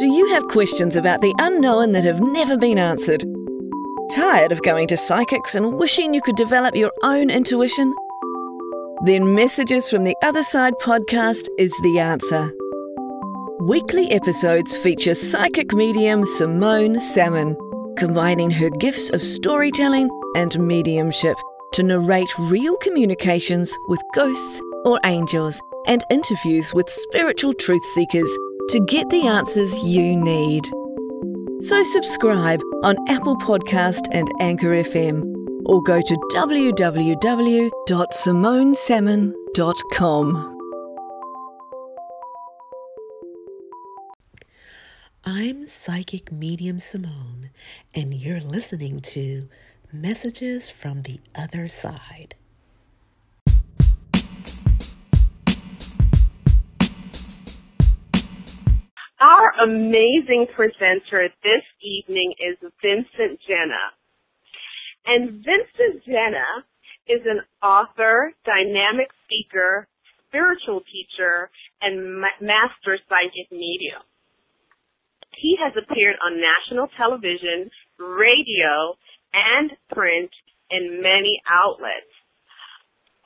Do you have questions about the unknown that have never been answered? Tired of going to psychics and wishing you could develop your own intuition? Then Messages from the Other Side podcast is the answer. Weekly episodes feature psychic medium Simone Salmon, combining her gifts of storytelling and mediumship to narrate real communications with ghosts or angels and interviews with spiritual truth seekers to get the answers you need. So subscribe on Apple Podcast and Anchor FM or go to www.simonesalmon.com. I'm psychic medium Simone, and you're listening to Messages from the Other Side. Our amazing presenter this evening is Vincent Genna. And Vincent Genna is an author, dynamic speaker, spiritual teacher, and ma- master psychic medium. He has appeared on national television, radio, and print in many outlets.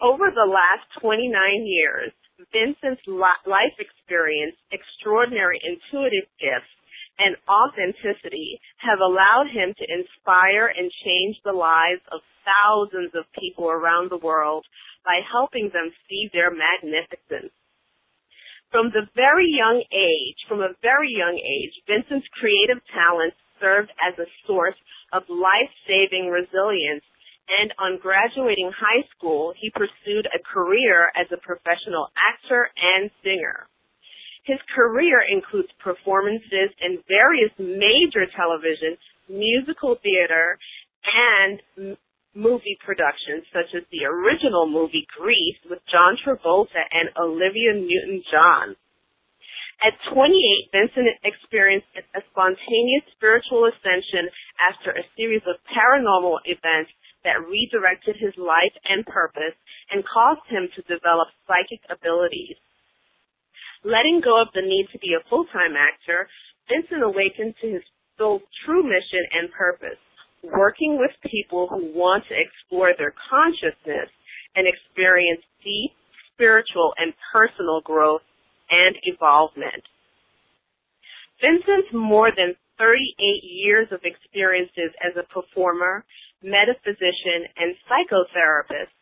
Over the last 29 years, Vincent's life experience, extraordinary intuitive gifts, and authenticity have allowed him to inspire and change the lives of thousands of people around the world by helping them see their magnificence. From the very young age, from a very young age, Vincent's creative talents served as a source of life-saving resilience and on graduating high school, he pursued a career as a professional actor and singer. His career includes performances in various major television, musical theater, and movie productions, such as the original movie Grease with John Travolta and Olivia Newton-John. At 28, Vincent experienced a spontaneous spiritual ascension after a series of paranormal events that redirected his life and purpose and caused him to develop psychic abilities. Letting go of the need to be a full-time actor, Vincent awakened to his true mission and purpose, working with people who want to explore their consciousness and experience deep spiritual and personal growth and evolvement. Vincent's more than 38 years of experiences as a performer, metaphysician, and psychotherapist,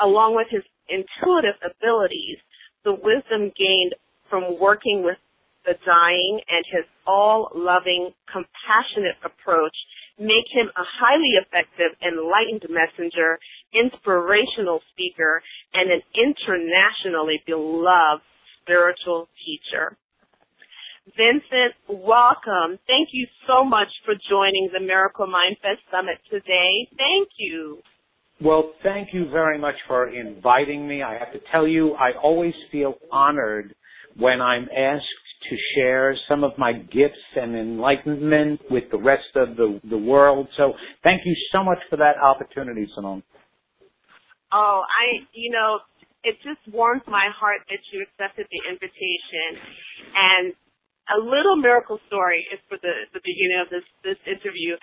along with his intuitive abilities, the wisdom gained from working with the dying and his all-loving, compassionate approach make him a highly effective, enlightened messenger, inspirational speaker, and an internationally beloved spiritual teacher. Vincent, welcome. Thank you so much for joining the Miracle Mindfest Summit today. Thank you. Well, thank you very much for inviting me. I have to tell you, I always feel honored when I'm asked to share some of my gifts and enlightenment with the rest of the, the world. So thank you so much for that opportunity, Simone. Oh, I, you know, it just warms my heart that you accepted the invitation. And a little miracle story is for the, the beginning of this, this interview.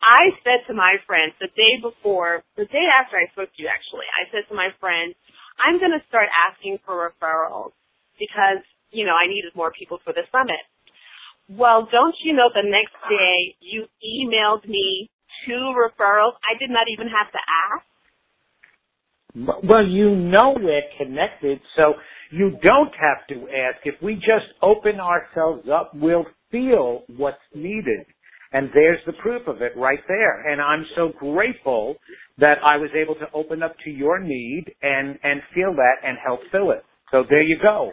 I said to my friend the day before, the day after I spoke to you actually, I said to my friend, I'm going to start asking for referrals because, you know, I needed more people for the summit. Well, don't you know the next day you emailed me two referrals? I did not even have to ask. Well, you know we're connected, so you don't have to ask. If we just open ourselves up, we'll feel what's needed. And there's the proof of it right there. And I'm so grateful that I was able to open up to your need and, and feel that and help fill it. So there you go.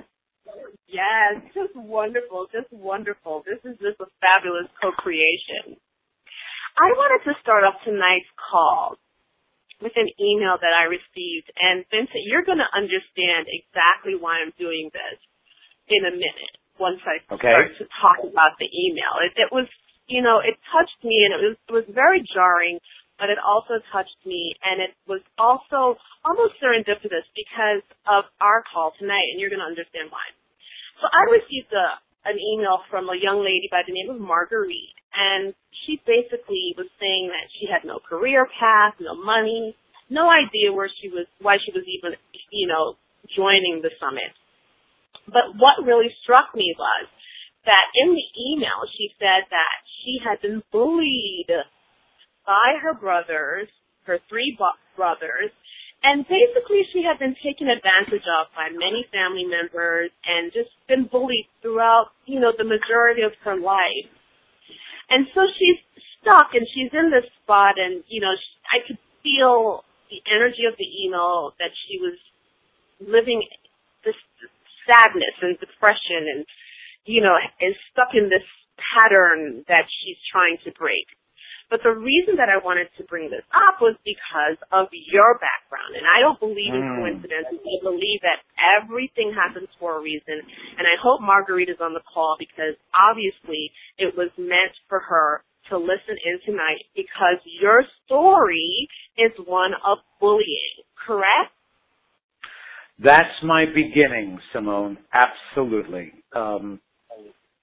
Yes, just wonderful, just wonderful. This is just a fabulous co-creation. I wanted to start off tonight's call with an email that I received. And Vincent, you're going to understand exactly why I'm doing this in a minute once I okay. start to talk about the email. It, it was, you know, it touched me and it was, it was very jarring, but it also touched me and it was also almost serendipitous because of our call tonight and you're going to understand why. So I received a, an email from a young lady by the name of Marguerite, and she basically was saying that she had no career path, no money, no idea where she was, why she was even, you know, joining the summit. But what really struck me was that in the email she said that she had been bullied by her brothers, her three brothers, and basically she had been taken advantage of by many family members and just been bullied throughout, you know, the majority of her life. And so she's stuck and she's in this spot and, you know, I could feel the energy of the email that she was living this sadness and depression and, you know, is stuck in this pattern that she's trying to break. But the reason that I wanted to bring this up was because of your background. And I don't believe in mm. coincidences. I believe that everything happens for a reason. And I hope Marguerite is on the call because obviously it was meant for her to listen in tonight because your story is one of bullying, correct? That's my beginning, Simone. Absolutely. Um,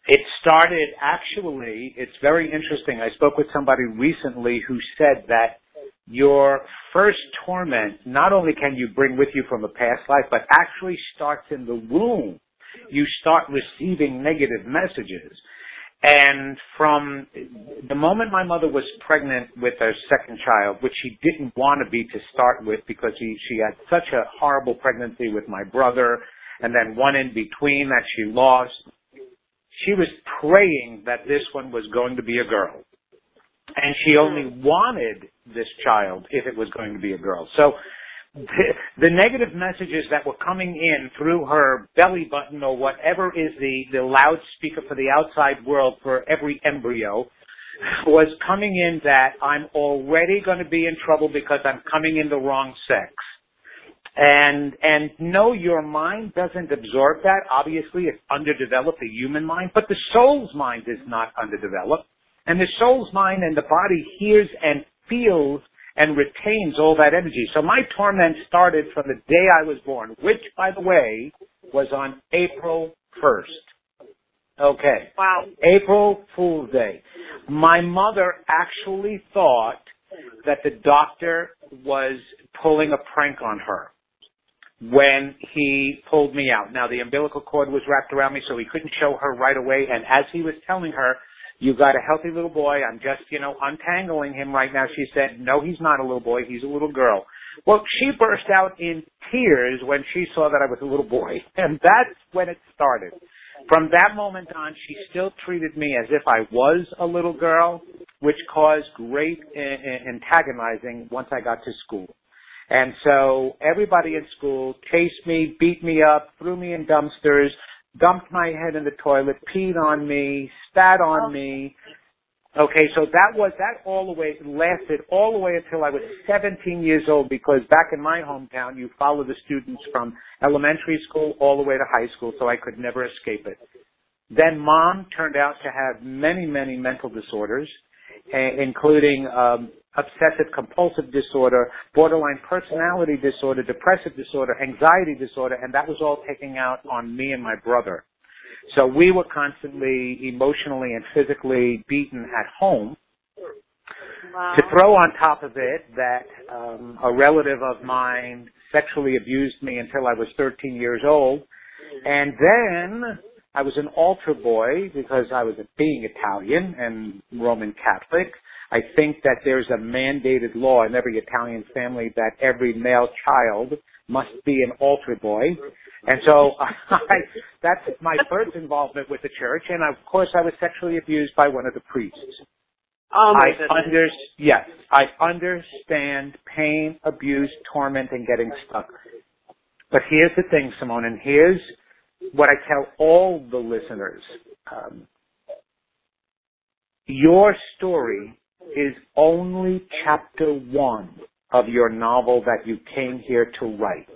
it started actually, it's very interesting. I spoke with somebody recently who said that your first torment not only can you bring with you from a past life, but actually starts in the womb. You start receiving negative messages. And from the moment my mother was pregnant with her second child, which she didn't want to be to start with because she, she had such a horrible pregnancy with my brother and then one in between that she lost, she was praying that this one was going to be a girl. And she hmm. only wanted this child if it was going to be a girl. So the, the negative messages that were coming in through her belly button or whatever is the, the loudspeaker for the outside world for every embryo was coming in that I'm already going to be in trouble because I'm coming in the wrong sex. And, and no, your mind doesn't absorb that. Obviously, it's underdeveloped, the human mind, but the soul's mind is not underdeveloped. And the soul's mind and the body hears and feels and retains all that energy. So my torment started from the day I was born, which, by the way, was on April 1st. Okay. Wow. April Fool's Day. My mother actually thought that the doctor was pulling a prank on her when he pulled me out. Now the umbilical cord was wrapped around me so he couldn't show her right away and as he was telling her, you got a healthy little boy. I'm just, you know, untangling him right now. She said, no, he's not a little boy. He's a little girl. Well, she burst out in tears when she saw that I was a little boy. And that's when it started. From that moment on, she still treated me as if I was a little girl, which caused great antagonizing once I got to school. And so everybody in school chased me, beat me up, threw me in dumpsters, dumped my head in the toilet, peed on me, spat on me. Okay, so that was, that all the way, lasted all the way until I was 17 years old because back in my hometown, you follow the students from elementary school all the way to high school, so I could never escape it. Then mom turned out to have many, many mental disorders, including um, obsessive compulsive disorder, borderline personality disorder, depressive disorder, anxiety disorder, and that was all taking out on me and my brother. So we were constantly emotionally and physically beaten at home. Wow. To throw on top of it that um, a relative of mine sexually abused me until I was 13 years old, and then I was an altar boy because I was being Italian and Roman Catholic. I think that there's a mandated law in every Italian family that every male child must be an altar boy. And so I, that's my first involvement with the church. And of course I was sexually abused by one of the priests. Oh my I under, yes, I understand pain, abuse, torment, and getting stuck. But here's the thing, Simone, and here's what I tell all the listeners. Um, your story is only chapter one of your novel that you came here to write.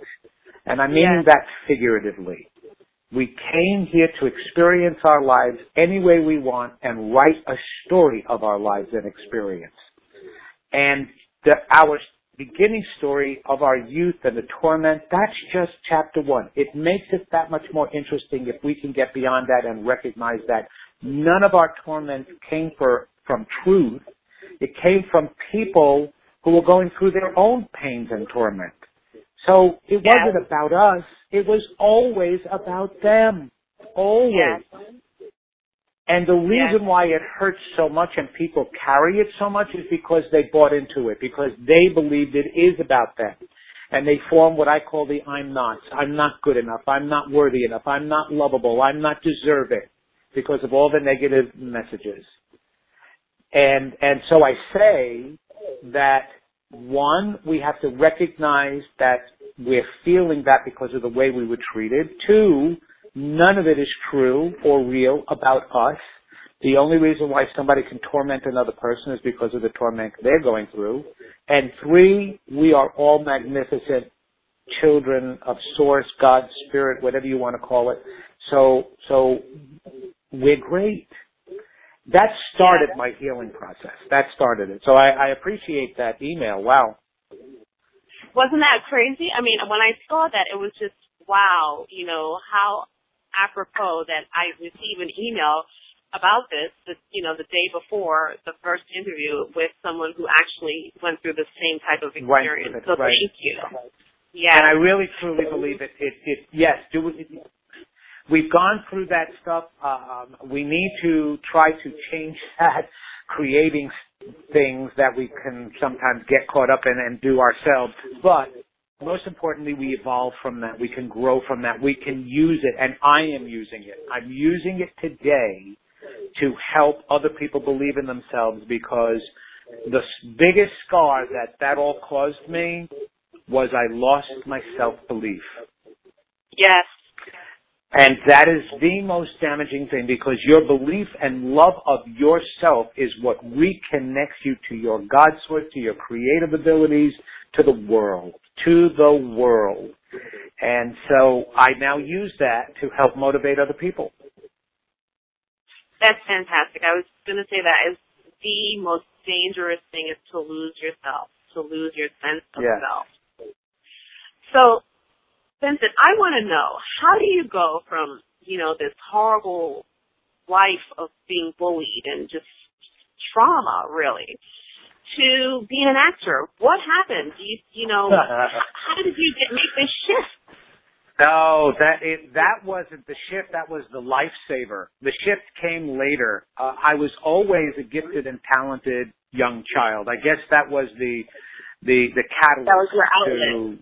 And I mean yes. that figuratively. We came here to experience our lives any way we want and write a story of our lives and experience. And the, our beginning story of our youth and the torment, that's just chapter one. It makes it that much more interesting if we can get beyond that and recognize that none of our torment came for, from truth. It came from people who were going through their own pains and torment. So it wasn't about us. It was always about them. Always. Yes. And the reason why it hurts so much and people carry it so much is because they bought into it, because they believed it is about them. And they form what I call the I'm nots. I'm not good enough. I'm not worthy enough. I'm not lovable. I'm not deserving because of all the negative messages. And, and so I say that one, we have to recognize that we're feeling that because of the way we were treated. Two, none of it is true or real about us. The only reason why somebody can torment another person is because of the torment they're going through. And three, we are all magnificent children of source, God, spirit, whatever you want to call it. So, so we're great. That started my healing process. That started it. So I, I appreciate that email. Wow. Wasn't that crazy? I mean, when I saw that, it was just wow. You know how apropos that I received an email about this, the, you know, the day before the first interview with someone who actually went through the same type of experience. Right, so right. thank you. Yeah. And I really truly believe it. It, it yes, do it. We've gone through that stuff. Um, we need to try to change that, creating things that we can sometimes get caught up in and do ourselves. But most importantly, we evolve from that. We can grow from that. We can use it, and I am using it. I'm using it today to help other people believe in themselves because the biggest scar that that all caused me was I lost my self-belief. Yes. And that is the most damaging thing because your belief and love of yourself is what reconnects you to your God source, to your creative abilities, to the world, to the world. And so I now use that to help motivate other people. That's fantastic. I was going to say that is the most dangerous thing is to lose yourself, to lose your sense of Yeah. self. So, Vincent, I want to know, how do you go from, you know, this horrible life of being bullied and just trauma, really, to being an actor? What happened? Do you, you know, how did you get, make this shift? No, that it, that wasn't the shift. That was the lifesaver. The shift came later. Uh, I was always a gifted and talented young child. I guess that was the the the catalyst That was your outlet.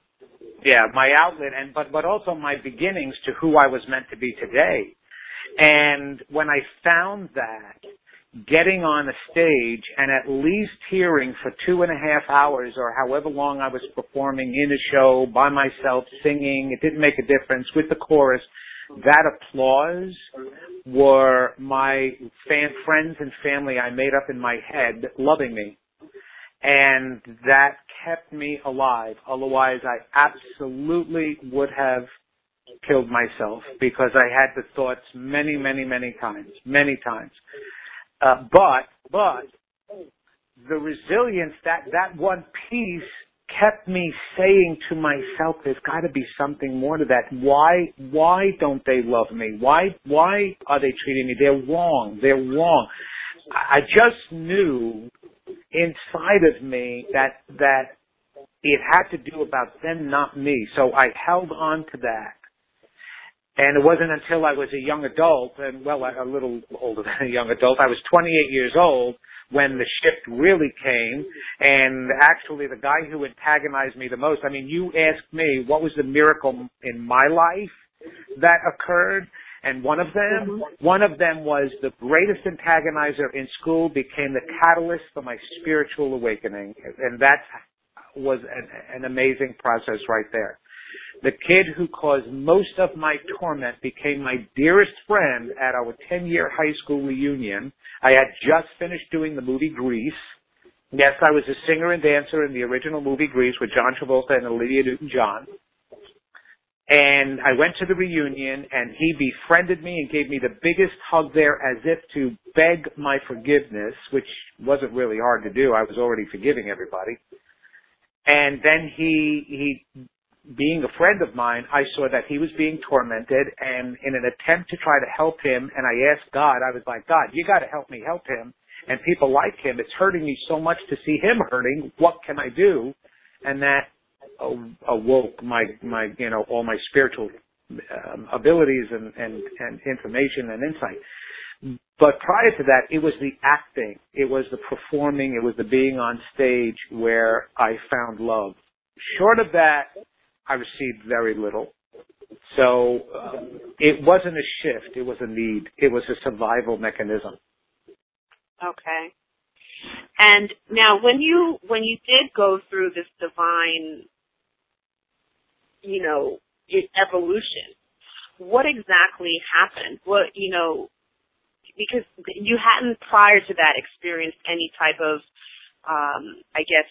to yeah my outlet and but but also my beginnings to who I was meant to be today. And when I found that, getting on a stage and at least hearing for two and a half hours or however long I was performing in a show by myself singing, it didn't make a difference with the chorus. That applause were my fan, friends and family I made up in my head loving me. And that kept me alive. Otherwise I absolutely would have killed myself because I had the thoughts many, many, many times, many times. Uh, but, but, the resilience, that, that one piece kept me saying to myself, there's gotta be something more to that. Why, why don't they love me? Why, why are they treating me? They're wrong. They're wrong. I just knew inside of me that, that it had to do about them, not me. So I held on to that. And it wasn't until I was a young adult, and well, a little older than a young adult, I was 28 years old when the shift really came. And actually, the guy who antagonized me the most, I mean, you asked me what was the miracle in my life that occurred. And one of them, mm-hmm. one of them was the greatest antagonizer in school became the catalyst for my spiritual awakening. And that was an, an amazing process right there. The kid who caused most of my torment became my dearest friend at our 10 year high school reunion. I had just finished doing the movie Grease. Yes, I was a singer and dancer in the original movie Grease with John Travolta and Olivia Newton-John. And I went to the reunion and he befriended me and gave me the biggest hug there as if to beg my forgiveness, which wasn't really hard to do. I was already forgiving everybody. And then he, he, being a friend of mine, I saw that he was being tormented and in an attempt to try to help him, and I asked God, I was like, God, you gotta help me help him. And people like him, it's hurting me so much to see him hurting. What can I do? And that awoke my, my, you know, all my spiritual um, abilities and, and, and information and insight. But prior to that, it was the acting, it was the performing, it was the being on stage where I found love. Short of that, I received very little. So uh, it wasn't a shift, it was a need, it was a survival mechanism. Okay. And now when you when you did go through this divine you know, evolution, what exactly happened? What you know, because you hadn't prior to that experienced any type of, um, I guess,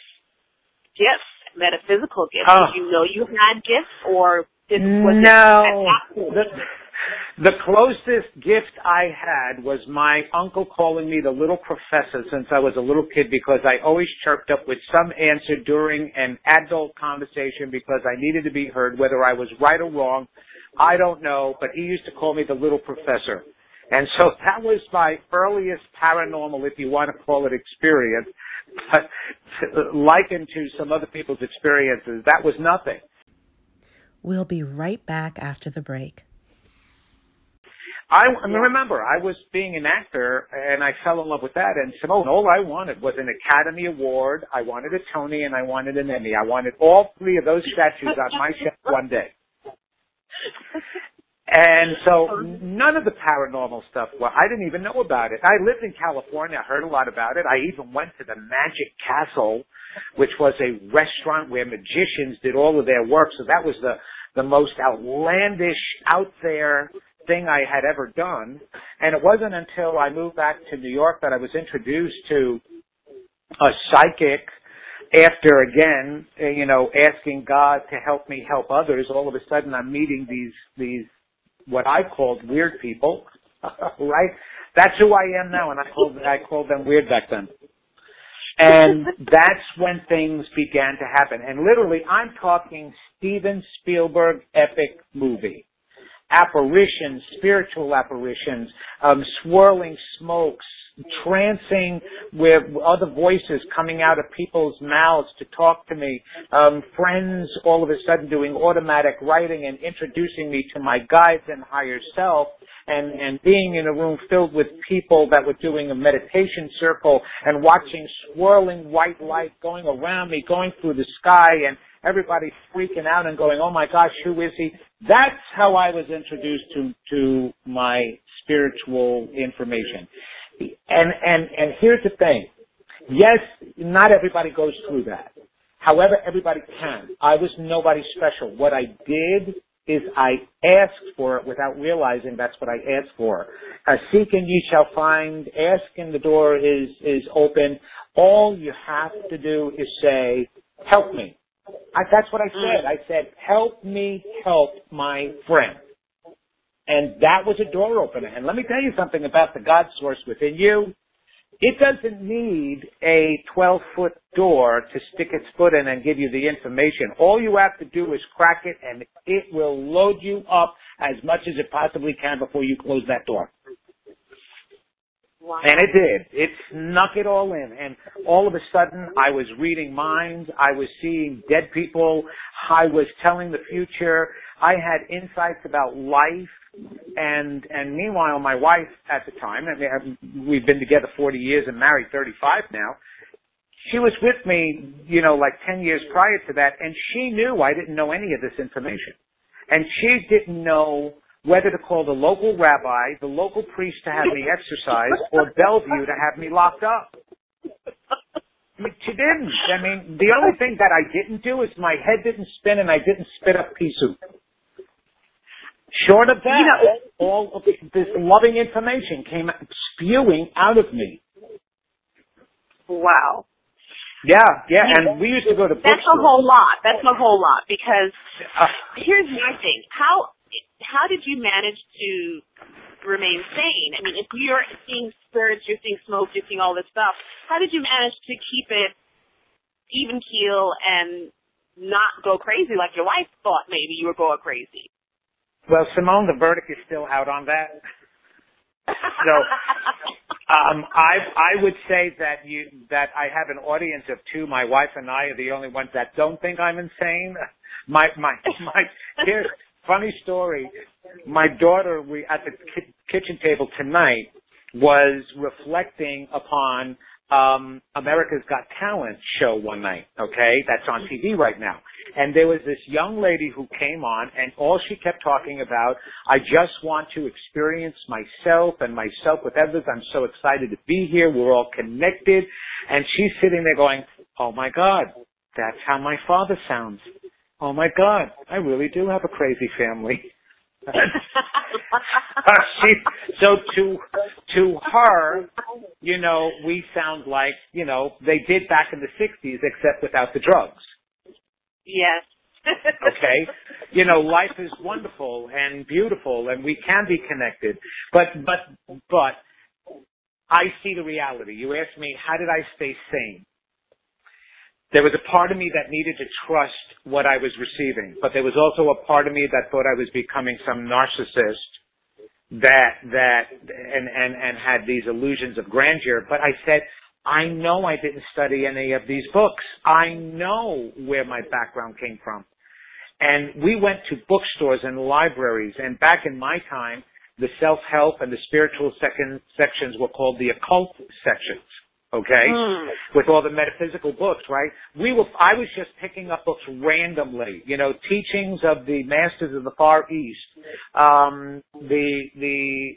gifts, metaphysical gifts. Oh. Did you know you had gifts, or did was no? The, the closest gift I had was my uncle calling me the little professor since I was a little kid because I always chirped up with some answer during an adult conversation because I needed to be heard, whether I was right or wrong. I don't know, but he used to call me the little professor. And so that was my earliest paranormal, if you want to call it experience. But likened to some other people's experiences, that was nothing. We'll be right back after the break. I, I remember I was being an actor and I fell in love with that. And Simone, all I wanted was an Academy Award. I wanted a Tony and I wanted an Emmy. I wanted all three of those statues on my shelf one day. And so none of the paranormal stuff, well, I didn't even know about it. I lived in California. I heard a lot about it. I even went to the Magic Castle, which was a restaurant where magicians did all of their work. So that was the, the most outlandish, out there thing I had ever done. And it wasn't until I moved back to New York that I was introduced to a psychic after again, you know, asking God to help me help others. All of a sudden I'm meeting these, these what I called weird people, right? That's who I am now, and I called I called them weird back then. And that's when things began to happen. And literally, I'm talking Steven Spielberg epic movie apparitions, spiritual apparitions, um, swirling smokes, trancing with other voices coming out of people's mouths to talk to me, um, friends all of a sudden doing automatic writing and introducing me to my guides and higher self, and, and being in a room filled with people that were doing a meditation circle and watching swirling white light going around me, going through the sky and everybody freaking out and going, oh my gosh, who is he? That's how I was introduced to, to my spiritual information. And, and, and here's the thing. Yes, not everybody goes through that. However, everybody can. I was nobody special. What I did is I asked for it without realizing that's what I asked for. Uh, seek and ye shall find. Ask and the door is, is open. All you have to do is say, help me. I, that's what I mm. said. I said, help me help my friend. And that was a door opener. And let me tell you something about the God source within you. It doesn't need a 12 foot door to stick its foot in and give you the information. All you have to do is crack it and it will load you up as much as it possibly can before you close that door. Wow. And it did. It snuck it all in. And all of a sudden, I was reading minds. I was seeing dead people. I was telling the future. I had insights about life. And, and meanwhile, my wife at the time, I mean, we've been together 40 years and married 35 now. She was with me, you know, like 10 years prior to that, and she knew I didn't know any of this information. And she didn't know whether to call the local rabbi, the local priest to have me exorcise, or Bellevue to have me locked up. I mean, she didn't. I mean, the only thing that I didn't do is my head didn't spin and I didn't spit up pea soup. Short of that, you know, all of this loving information came spewing out of me. Wow. Yeah, yeah, and we used to go to That's a whole lot. That's a whole lot because uh, here's my thing. How how did you manage to remain sane? I mean, if you're seeing spirits, you're seeing smoke, you're seeing all this stuff, how did you manage to keep it even keel and not go crazy like your wife thought maybe you were going crazy. Well, Simone, the verdict is still out on that. so um, I I would say that you that I have an audience of two. My wife and I are the only ones that don't think I'm insane. My my my. Here's funny story. My daughter, we at the ki- kitchen table tonight was reflecting upon um, America's Got Talent show one night, okay? That's on TV right now. And there was this young lady who came on and all she kept talking about, I just want to experience myself and myself with others. I'm so excited to be here. We're all connected. And she's sitting there going, oh my God, that's how my father sounds. Oh my God, I really do have a crazy family. Uh, she, so to to her, you know, we sound like you know they did back in the '60s, except without the drugs. Yes. okay, you know, life is wonderful and beautiful, and we can be connected. But but but I see the reality. You asked me, how did I stay sane? There was a part of me that needed to trust what I was receiving, but there was also a part of me that thought I was becoming some narcissist that that and and and had these illusions of grandeur. But I said, I know I didn't study any of these books. I know where my background came from. And we went to bookstores and libraries, and back in my time, the self-help and the spiritual second sections were called the occult sections okay, mm. with all the metaphysical books, right? We were, I was just picking up books randomly, you know, teachings of the masters of the Far East, um, the, the,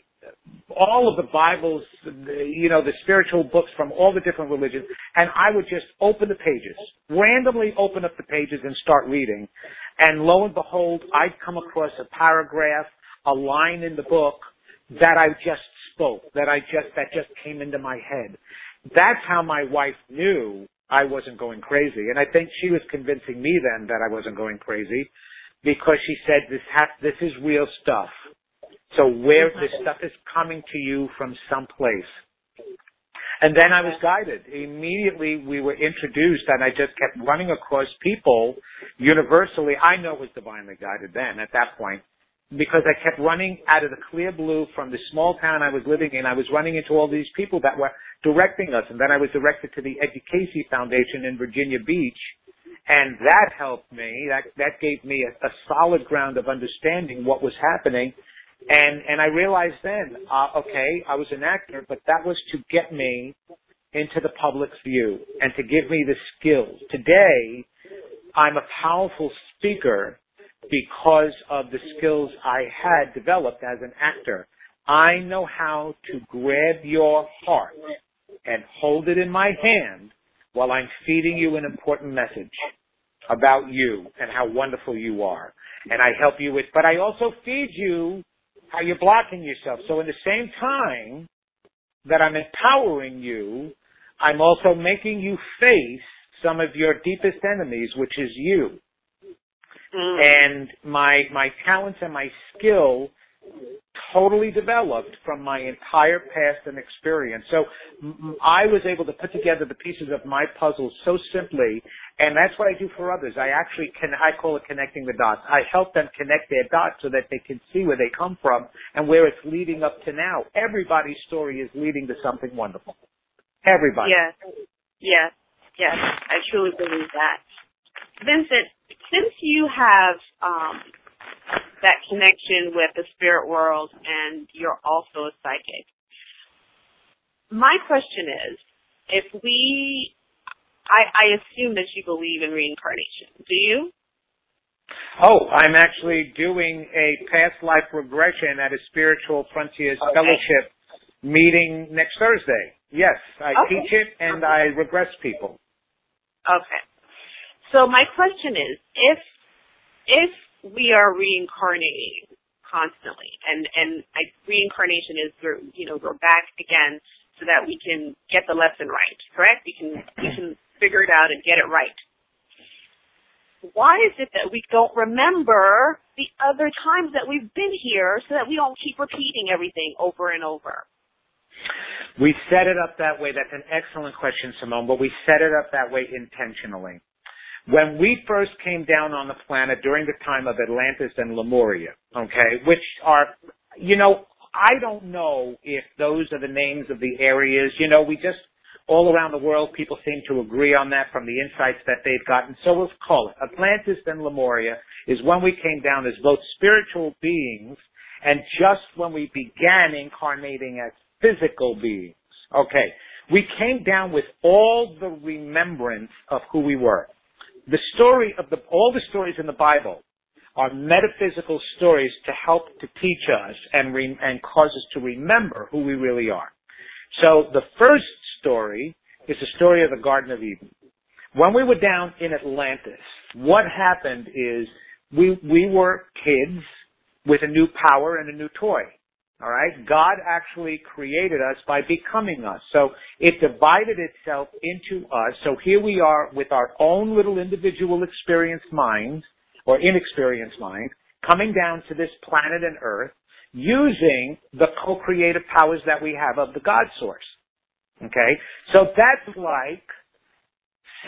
all of the Bibles, the, you know, the spiritual books from all the different religions, and I would just open the pages, randomly open up the pages and start reading, and lo and behold, I'd come across a paragraph, a line in the book that I just spoke, that I just, that just came into my head that's how my wife knew I wasn't going crazy. And I think she was convincing me then that I wasn't going crazy because she said this has, this is real stuff. So where this stuff is coming to you from someplace. And then I was guided. Immediately we were introduced and I just kept running across people universally. I know it was divinely guided then at that point because I kept running out of the clear blue from the small town I was living in. I was running into all these people that were directing us. And then I was directed to the Cayce Foundation in Virginia Beach. And that helped me. That, that gave me a, a solid ground of understanding what was happening. And, and I realized then, uh, okay, I was an actor, but that was to get me into the public's view and to give me the skills. Today, I'm a powerful speaker because of the skills I had developed as an actor. I know how to grab your heart and hold it in my hand while I'm feeding you an important message about you and how wonderful you are. And I help you with, but I also feed you how you're blocking yourself. So in the same time that I'm empowering you, I'm also making you face some of your deepest enemies, which is you. Mm. And my, my talents and my skill totally developed from my entire past and experience. So I was able to put together the pieces of my puzzle so simply, and that's what I do for others. I actually can, I call it connecting the dots. I help them connect their dots so that they can see where they come from and where it's leading up to now. Everybody's story is leading to something wonderful. Everybody. Yes. Yes. Yes. I truly believe that. Vincent, since you have um, that connection with the spirit world and you're also a psychic, my question is, if we, I, I assume that you believe in reincarnation. Do you? Oh, I'm actually doing a past life regression at a Spiritual Frontiers okay. Fellowship meeting next Thursday. Yes, I okay. teach it and I regress people. Okay. So my question is, if if we are reincarnating constantly, and and I, reincarnation is you know we're back again so that we can get the lesson right, correct? We can we can figure it out and get it right. Why is it that we don't remember the other times that we've been here so that we don't keep repeating everything over and over? We set it up that way. That's an excellent question, Simone, but we set it up that way intentionally. When we first came down on the planet during the time of Atlantis and Lemuria, okay, which are, you know, I don't know if those are the names of the areas. You know, we just, all around the world, people seem to agree on that from the insights that they've gotten. So let's call it Atlantis and Lemuria is when we came down as both spiritual beings and just when we began incarnating as physical beings. Okay. We came down with all the remembrance of who we were. The story of the, all the stories in the Bible are metaphysical stories to help to teach us and, re, and cause us to remember who we really are. So the first story is the story of the Garden of Eden. When we were down in Atlantis, what happened is we, we were kids with a new power and a new toy. All right. God actually created us by becoming us. So it divided itself into us. So here we are with our own little individual experienced mind or inexperienced mind coming down to this planet and earth using the co-creative powers that we have of the God source. Okay. So that's like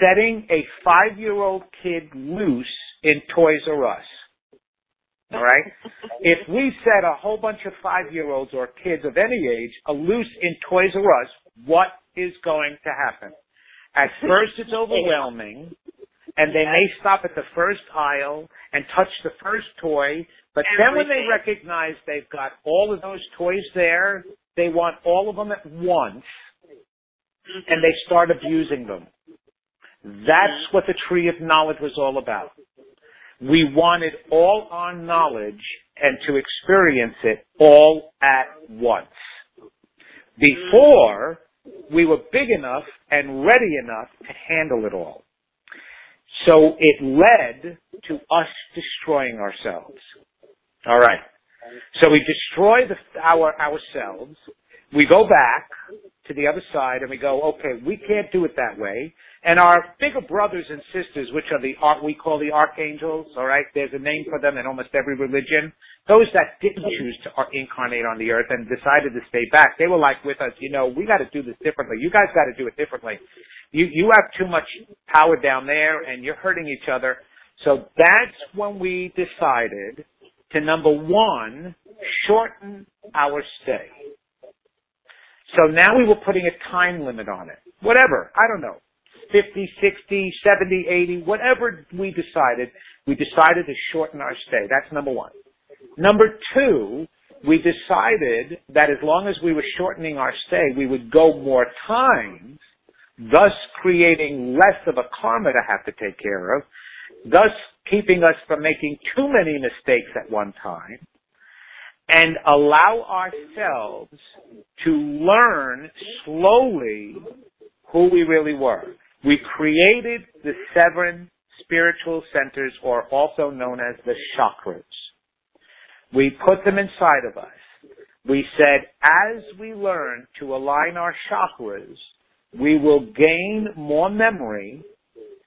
setting a five-year-old kid loose in Toys R Us. All right? if we set a whole bunch of five-year-olds or kids of any age a loose in Toys R Us, what is going to happen? At first it's overwhelming, and they may stop at the first aisle and touch the first toy, but then when they recognize they've got all of those toys there, they want all of them at once, and mm-hmm. they start abusing them. That's mm-hmm. what the tree of knowledge was all about. We wanted all our knowledge and to experience it all at once. Before, we were big enough and ready enough to handle it all. So it led to us destroying ourselves. Alright. So we destroy the, our, ourselves. We go back to the other side and we go, okay, we can't do it that way. And our bigger brothers and sisters, which are the we call the archangels, all right. There's a name for them in almost every religion. Those that didn't choose to incarnate on the earth and decided to stay back, they were like with us. You know, we got to do this differently. You guys got to do it differently. You you have too much power down there, and you're hurting each other. So that's when we decided to number one shorten our stay. So now we were putting a time limit on it. Whatever. I don't know. 50, 60, 70, 80, whatever we decided, we decided to shorten our stay. That's number one. Number two, we decided that as long as we were shortening our stay, we would go more times, thus creating less of a karma to have to take care of, thus keeping us from making too many mistakes at one time, and allow ourselves to learn slowly who we really were. We created the seven spiritual centers or also known as the chakras. We put them inside of us. We said as we learn to align our chakras, we will gain more memory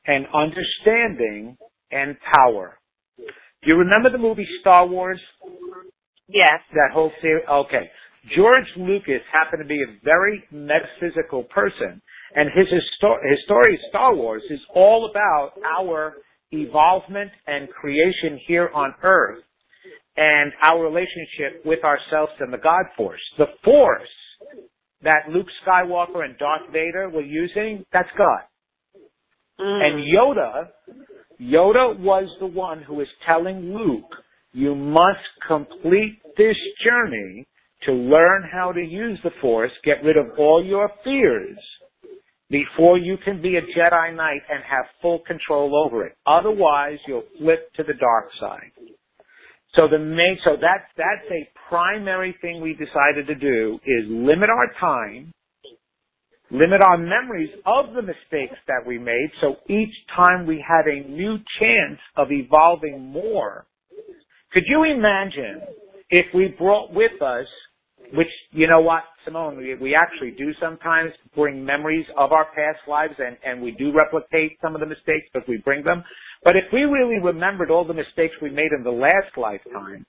and understanding and power. Do you remember the movie Star Wars? Yes. That whole series? Okay. George Lucas happened to be a very metaphysical person and his, his story, Star Wars, is all about our evolvement and creation here on Earth and our relationship with ourselves and the God Force. The Force that Luke Skywalker and Darth Vader were using, that's God. Mm. And Yoda, Yoda was the one who was telling Luke, you must complete this journey to learn how to use the Force, get rid of all your fears, before you can be a Jedi Knight and have full control over it. Otherwise, you'll flip to the dark side. So the main, so that's, that's a primary thing we decided to do is limit our time, limit our memories of the mistakes that we made, so each time we had a new chance of evolving more. Could you imagine if we brought with us which you know what, Simone, we, we actually do sometimes bring memories of our past lives and, and we do replicate some of the mistakes because we bring them. But if we really remembered all the mistakes we made in the last lifetime,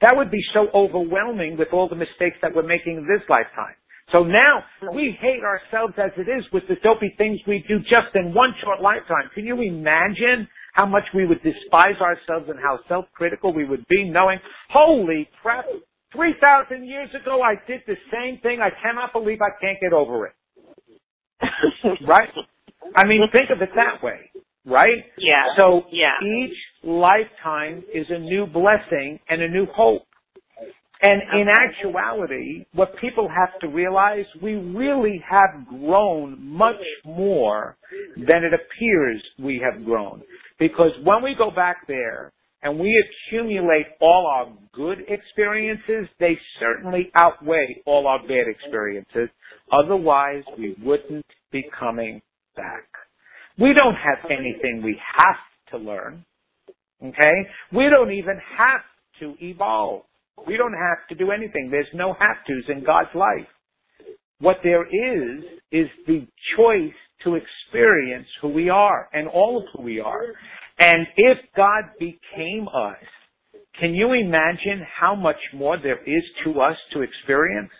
that would be so overwhelming with all the mistakes that we're making in this lifetime. So now we hate ourselves as it is with the dopey things we do just in one short lifetime. Can you imagine how much we would despise ourselves and how self-critical we would be knowing, holy crap, 3,000 years ago I did the same thing. I cannot believe I can't get over it. right? I mean, think of it that way, right? Yeah. So yeah. each lifetime is a new blessing and a new hope. And in actuality, what people have to realize, we really have grown much more than it appears we have grown. Because when we go back there and we accumulate all our good experiences, they certainly outweigh all our bad experiences. Otherwise, we wouldn't be coming back. We don't have anything we have to learn. Okay? We don't even have to evolve. We don't have to do anything. There's no have tos in God's life. What there is, is the choice to experience who we are and all of who we are. And if God became us, can you imagine how much more there is to us to experience?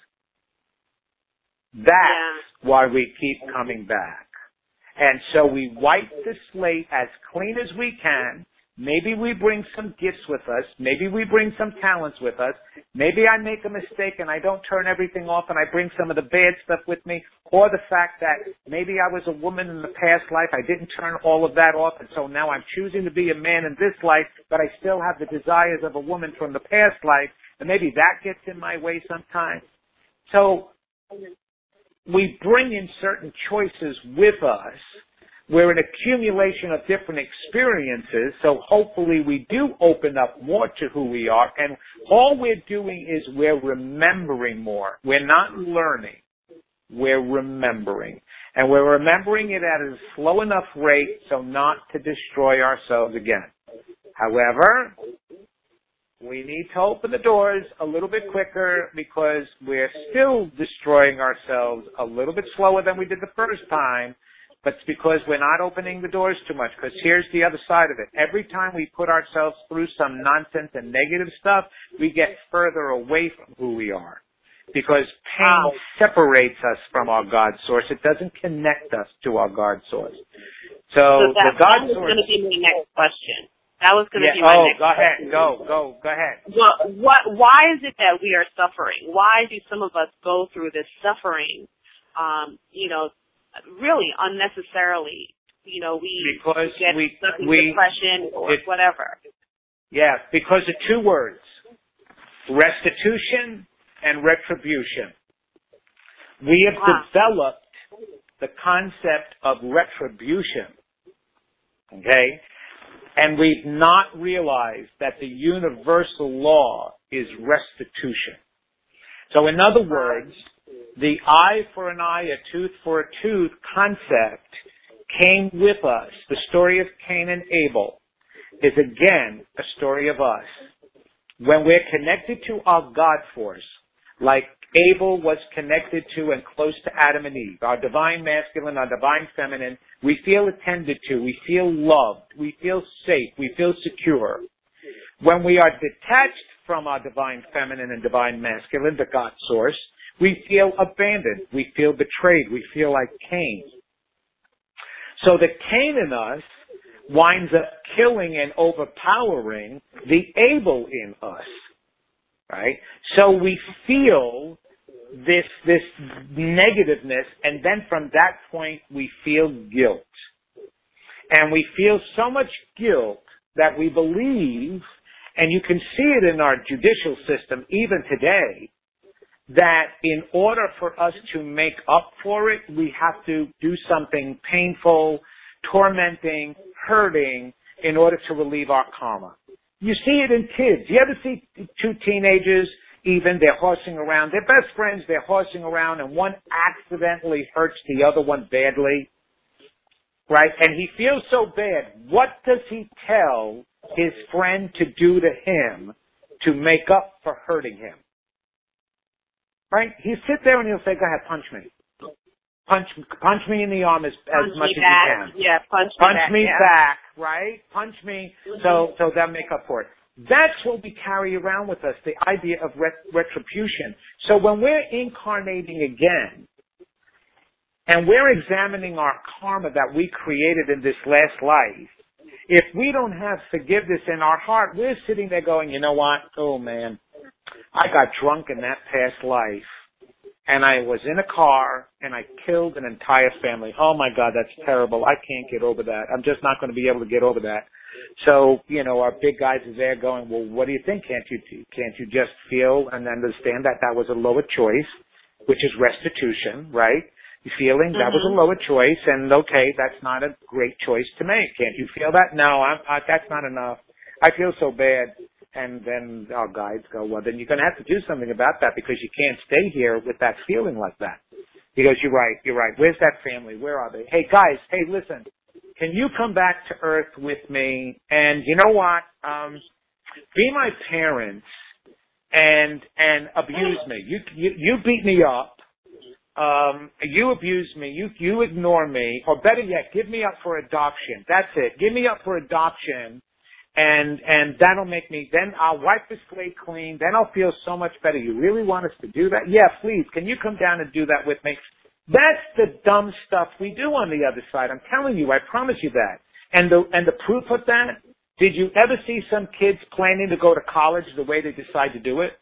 That's why we keep coming back. And so we wipe the slate as clean as we can. Maybe we bring some gifts with us. Maybe we bring some talents with us. Maybe I make a mistake and I don't turn everything off and I bring some of the bad stuff with me. Or the fact that maybe I was a woman in the past life. I didn't turn all of that off and so now I'm choosing to be a man in this life, but I still have the desires of a woman from the past life. And maybe that gets in my way sometimes. So we bring in certain choices with us. We're an accumulation of different experiences, so hopefully we do open up more to who we are, and all we're doing is we're remembering more. We're not learning. We're remembering. And we're remembering it at a slow enough rate so not to destroy ourselves again. However, we need to open the doors a little bit quicker because we're still destroying ourselves a little bit slower than we did the first time. But it's because we're not opening the doors too much. Because here's the other side of it. Every time we put ourselves through some nonsense and negative stuff, we get further away from who we are. Because pain Wow. separates us from our God source. It doesn't connect us to our God source. So, So that, the God that was source. going to be my next question. That was going to yeah, be my oh, next go ahead. question. Go, go, go ahead. What, what, why is it that we are suffering? Why do some of us go through this suffering, um, you know, really unnecessarily? You know, we Because get we- we- depression or it- whatever. Yeah, because of two words. Restitution and retribution. We have Ah. developed the concept of retribution. Okay? And we've not realized that the universal law is restitution. So in other words, the eye for an eye, a tooth for a tooth concept came with us. The story of Cain and Abel is again a story of us. When we're connected to our God force, like Abel was connected to and close to Adam and Eve, our divine masculine, our divine feminine, we feel attended to, we feel loved, we feel safe, we feel secure. When we are detached from our divine feminine and divine masculine, the God source, we feel abandoned, we feel betrayed, we feel like Cain. So the Cain in us winds up killing and overpowering the Abel in us. Right? So we feel this, this negativeness and then from that point we feel guilt. And we feel so much guilt that we believe, and you can see it in our judicial system even today, that in order for us to make up for it, we have to do something painful, tormenting, hurting in order to relieve our karma. You see it in kids. You ever see two teenagers, even, they're horsing around, they're best friends, they're horsing around, and one accidentally hurts the other one badly, right? And he feels so bad. What does he tell his friend to do to him to make up for hurting him? Right? He sit there and he'll say, go ahead, punch me. Punch, punch me in the arm as, as much as back. you can Yeah, punch, punch me back. me yeah. back, right? Punch me, so mm-hmm. so they'll make up for it. That's what we carry around with us, the idea of ret- retribution. So when we're incarnating again, and we're examining our karma that we created in this last life, if we don't have forgiveness in our heart, we're sitting there going, you know what? Oh man, I got drunk in that past life and I was in a car and I killed an entire family. Oh my God, that's terrible. I can't get over that. I'm just not going to be able to get over that. So, you know, our big guys are there going, well, what do you think? Can't you, can't you just feel and understand that that was a lower choice, which is restitution, right? You feeling mm-hmm. that was a mm-hmm. lower choice and okay, that's not a great choice to make. Can't you feel that? No, I'm, I, that's not enough. I feel so bad. And then our guides go, well, then you're going to have to do something about that because you can't stay here with that feeling like that. He goes, you're right, you're right. Where's that family? Where are they? Hey guys, hey listen, can you come back to earth with me? And you know what? Um, be my parents and, and abuse me. You, you, you beat me up. Um, you abuse me. You, you ignore me. Or better yet, give me up for adoption. That's it. Give me up for adoption and and that'll make me then I'll wipe the slate clean, then I'll feel so much better. You really want us to do that? Yeah, please. Can you come down and do that with me? That's the dumb stuff we do on the other side. I'm telling you, I promise you that. And the and the proof of that, did you ever see some kids planning to go to college the way they decide to do it?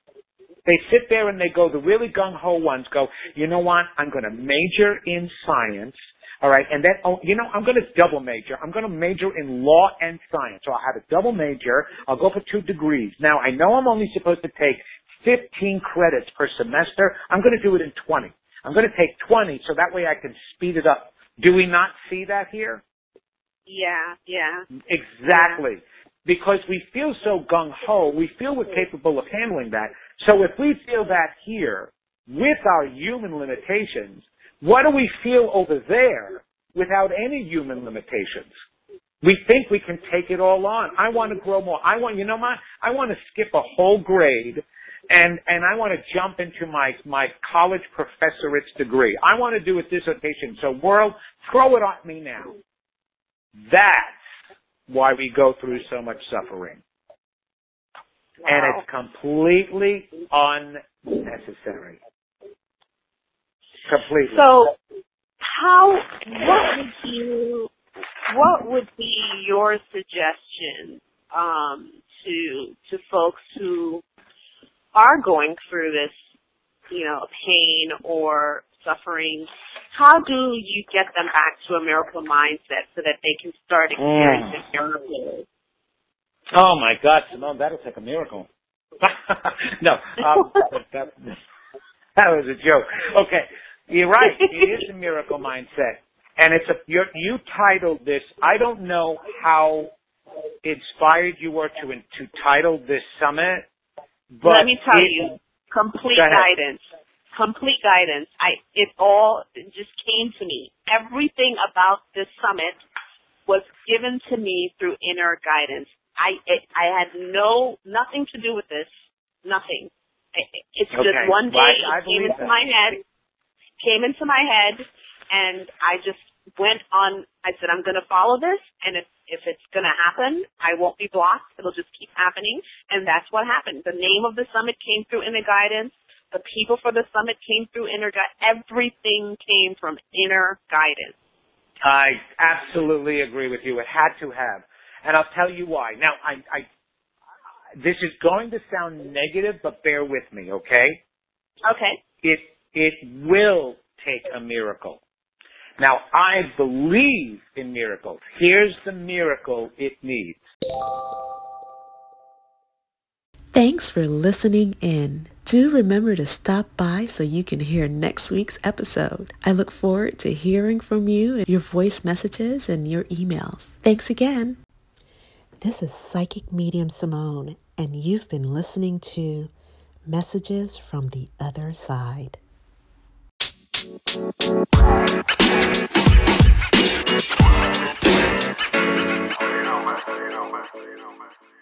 They sit there and they go, the really gung ho ones go, you know what? I'm to major in science all right. And then, oh, you know, I'm going to double major. I'm going to major in law and science. So I'll have a double major. I'll go for two degrees. Now I know I'm only supposed to take 15 credits per semester. I'm going to do it in 20. I'm going to take 20 so that way I can speed it up. Do we not see that here? Yeah, yeah. Exactly. Because we feel so gung ho, we feel we're capable of handling that. So if we feel that here, with our human limitations, what do we feel over there without any human limitations? We think we can take it all on. I want to grow more. I want, you know what? I want to skip a whole grade and, and I want to jump into my, my college professorate's degree. I want to do a dissertation. So world, throw it at me now. That's why we go through so much suffering. Wow. And it's completely unnecessary. Completely. So, how? What would you? What would be your suggestion um, to to folks who are going through this, you know, pain or suffering? How do you get them back to a miracle mindset so that they can start experiencing mm. miracles? Oh my God, Simone, that is like a miracle. no, um, that, that was a joke. Okay, you're right. it is a miracle mindset. And it's a, you're, you titled this, I don't know how inspired you were to, to title this summit, but. Let me tell it, you, complete guidance. Complete guidance. I, it all just came to me. Everything about this summit was given to me through inner guidance. I, it, I had no, nothing to do with this. Nothing. It's okay. just one day well, it came into that. my head came into my head and I just went on, I said, I'm going to follow this and if, if it's going to happen, I won't be blocked. It'll just keep happening. And that's what happened. The name of the summit came through inner guidance. The people for the summit came through inner guidance. Everything came from inner guidance. I absolutely agree with you. It had to have. And I'll tell you why. Now, I, I, this is going to sound negative, but bear with me, okay? Okay. It it will take a miracle. Now, I believe in miracles. Here's the miracle it needs. Thanks for listening in. Do remember to stop by so you can hear next week's episode. I look forward to hearing from you, your voice messages, and your emails. Thanks again. This is Psychic Medium Simone, and you've been listening to Messages from the Other Side. You know, man. You.